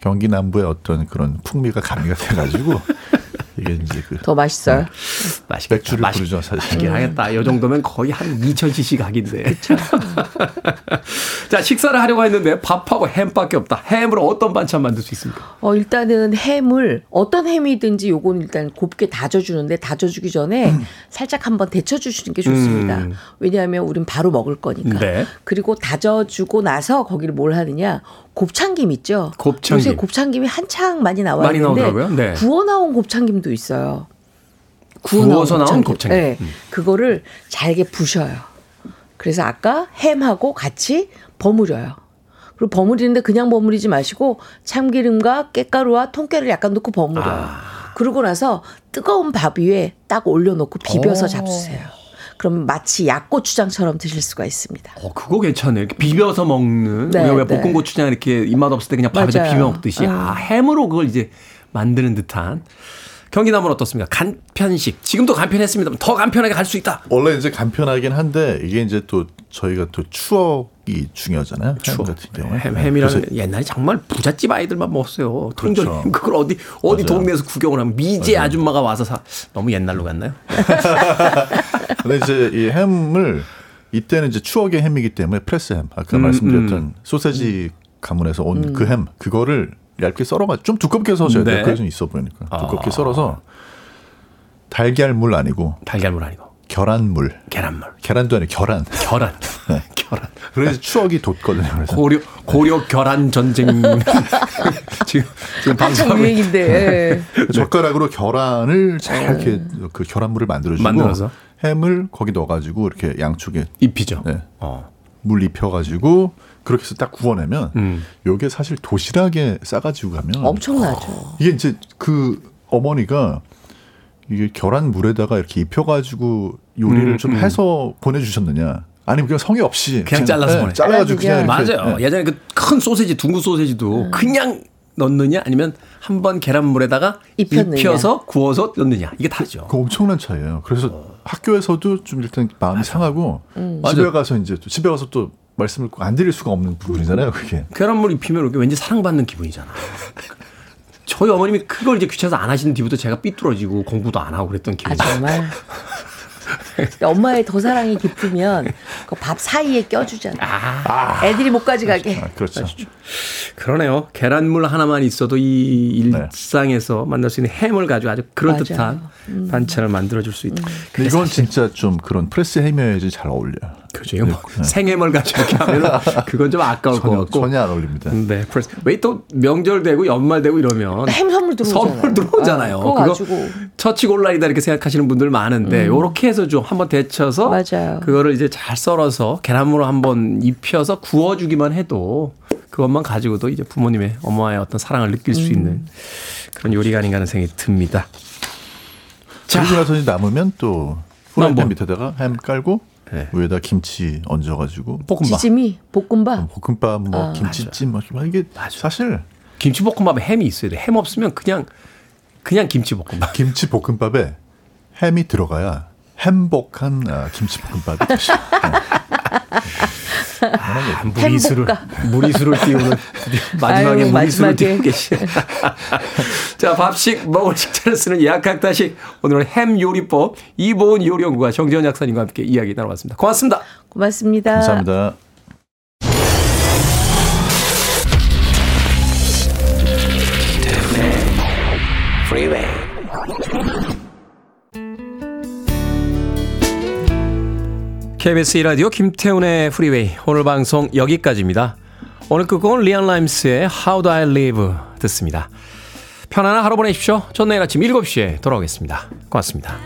경기 남부의 어떤 그런 풍미가 가미가 돼가지고 이게 이게 이제 그
더 맛있어요.
맛있겠다.
맥주를
맛있-
부르죠 사실.
맛있긴 하겠다. 이 정도면 거의 한 2,000cc 각인데. 자, 식사를 하려고 했는데 밥하고 햄밖에 없다. 햄으로 어떤 반찬 만들 수 있습니까?
어, 일단은 햄을 어떤 햄이든지 요건 일단 곱게 다져주는데 다져주기 전에 살짝 한번 데쳐주시는 게 좋습니다.
음.
왜냐하면 우린 바로 먹을 거니까.
네.
그리고 다져주고 나서 거기를 뭘 하느냐. 곱창김 있죠.
곱창김.
요새 곱창김이 한창 많이 나와
많이 나오더라고요. 네.
구워 나온 곱창김도 있어요.
구워 서 나온 곱창김.
네.
음.
그거를 잘게 부셔요. 그래서 아까 햄하고 같이 버무려요. 그리고 버무리는데 그냥 버무리지 마시고 참기름과 깻가루와 통깨를 약간 넣고 버무려요.
아.
그러고 나서 뜨거운 밥 위에 딱 올려놓고 비벼서
오.
잡수세요. 그러면 마치 약고추장처럼 드실 수가 있습니다.
어, 그거 괜찮네. 이렇게 비벼서 먹는.
네,
왜
네.
볶은 고추장 이렇게 입맛 없을 때 그냥 밥에다
맞아요.
비벼 먹듯이.
음.
아, 햄으로 그걸 이제 만드는 듯한. 경기남은 어떻습니까? 간편식. 지금도 간편했습니다. 더 간편하게 갈 수 있다.
원래 이제 간편하긴 한데 이게 이제 또 저희가 또 추억이 중요하잖아요. 햄 같은 경우에.
햄,
네,
햄이랑
그래서
옛날에 정말 부잣집 아이들만 먹었어요. 통전
그렇죠.
햄. 그걸 어디 어디
맞아요.
동네에서 구경을 하면 미제 아줌마가 와서 사. 너무 옛날로 갔나요?
근데 이제 이 햄을 이때는 이제 추억의 햄이기 때문에 프레스 햄 아까
음,
말씀드렸던
음.
소세지 가문에서 온
음.
그햄 그거를 얇게 썰어가 좀 두껍게 써줘야 돼요.
네.
그게 좀 있어 보이니까
아.
두껍게 썰어서 달걀물 아니고
달걀물 아니고
계란물
계란물.
계란도 아니고 계란
계란.
네.
계란.
그래서 추억이 돋거든요. 그래서
고려 고려 결란 전쟁 지금 지금
유행인데. 예.
젓가락으로 계란을 잘 이렇게 그 계란물을 만들어주고
만들어서?
햄을 거기 넣어가지고 이렇게 양쪽에
입히죠.
네.
어.
물 입혀가지고 그렇게 해서 딱 구워내면
음.
요게 사실 도시락에 싸가지고 가면
엄청나죠.
이게 이제 그 어머니가 이게 계란 물에다가 이렇게 입혀가지고 요리를
음,
좀
음.
해서 보내주셨느냐? 아니면 그냥 성의 없이
그냥 잘라서
네,
보내.
잘라가지고 그냥
잘라주게.
이렇게,
맞아요.
네.
예전에 그 큰 소세지 둥근 소세지도 그냥 넣느냐 아니면 한 번 계란물에다가
입혔느냐.
입혀서 구워서 넣느냐 이게 다르죠.
그 엄청난 차이예요. 그래서 학교에서도 좀 일단 마음이 상하고
음.
집에
맞아요.
가서 이제 또 집에 가서 또 말씀을 꼭안 드릴 수가 없는 부분이잖아요. 그게.
계란물 입히면 이렇게 왠지 사랑받는 기분이잖아. 저희 어머님이 그걸 이제 귀찮아서 안 하시는 뒤부터 제가 삐뚤어지고 공부도 안 하고 그랬던
아
기분이.
정말. 엄마의 더 사랑이 깊으면 그 밥 사이에 껴주잖아.
아,
애들이 못 가져가게.
아, 그렇죠.
그 러네요. 계란물 하나만 있어도 이
네.
일상에서 만날 수 있는 햄을 가지고 아주 그럴듯한.
음.
반찬을 만들어줄 수 있다.
근데 이건 진짜 좀 그런 프레스 햄이어야지 잘 어울려요.
그렇죠. 이거 뭐 생햄을 가지고 이렇게 하면 그건 좀 아까울 것
전혀,
같고.
전혀 안 어울립니다.
네, 그래서 왜 또 명절 되고 연말 되고 이러면
햄 선물 들어오잖아요.
선물 들어오잖아요.
아, 그거
그거
가지고.
처치 곤란이다 이렇게 생각하시는 분들 많은데 요렇게 해서 좀 한번 데쳐서
맞아요.
그거를 이제 잘 썰어서 계란물로 한번 입혀서 구워주기만 해도 그것만 가지고도 이제 부모님의 엄마의 어떤 사랑을 느낄 수 있는 그런 요리가 아닌가 하는 생각이 듭니다. 자,
그리고 나서 이제 남으면 또
남은
프라이팬 밑에다가 햄 깔고
네.
위에다 김치 얹어가지고
볶음밥.
지짐이 볶음밥.
볶음밥, 뭐
아.
김치찜, 뭐 이게 사실
김치 볶음밥에 햄이 있어야 돼. 햄 없으면 그냥 그냥 김치 볶음밥.
김치 볶음밥에 햄이 들어가야 행복한 아, 김치 볶음밥이 되죠.
아, 무리수를
햄볶아.
무리수를 띄우는 마지막에
아유,
무리수를
마지막에.
띄우고 계시. 자 밥식 먹을 식자를 쓰는 약학다식 오늘은 햄 요리법 이보은 요리연구가 정재현 약사님과 함께 이야기 나눠봤습니다. 고맙습니다.
고맙습니다.
감사합니다.
KBS 2라디오 김태훈의 프리웨이 오늘 방송 여기까지입니다. 오늘 끝곡은 리안 라임스의 How Do I Live 듣습니다. 편안한 하루 보내십시오. 전 내일 아침 7시에 돌아오겠습니다. 고맙습니다.